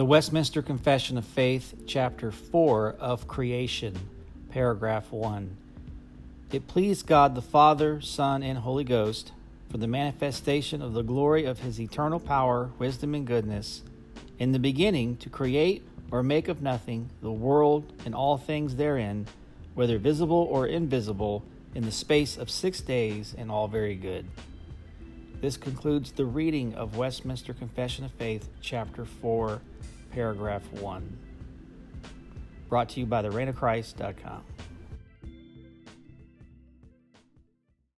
The Westminster Confession of Faith, Chapter 4 of Creation, Paragraph 1. It pleased God the Father, Son, and Holy Ghost, for the manifestation of the glory of His eternal power, wisdom, and goodness, in the beginning to create or make of nothing the world and all things therein, whether visible or invisible, in the space of six days, and all very good. This concludes the reading of Westminster Confession of Faith, Chapter 4, Paragraph 1. Brought to you by the reignofchrist.com.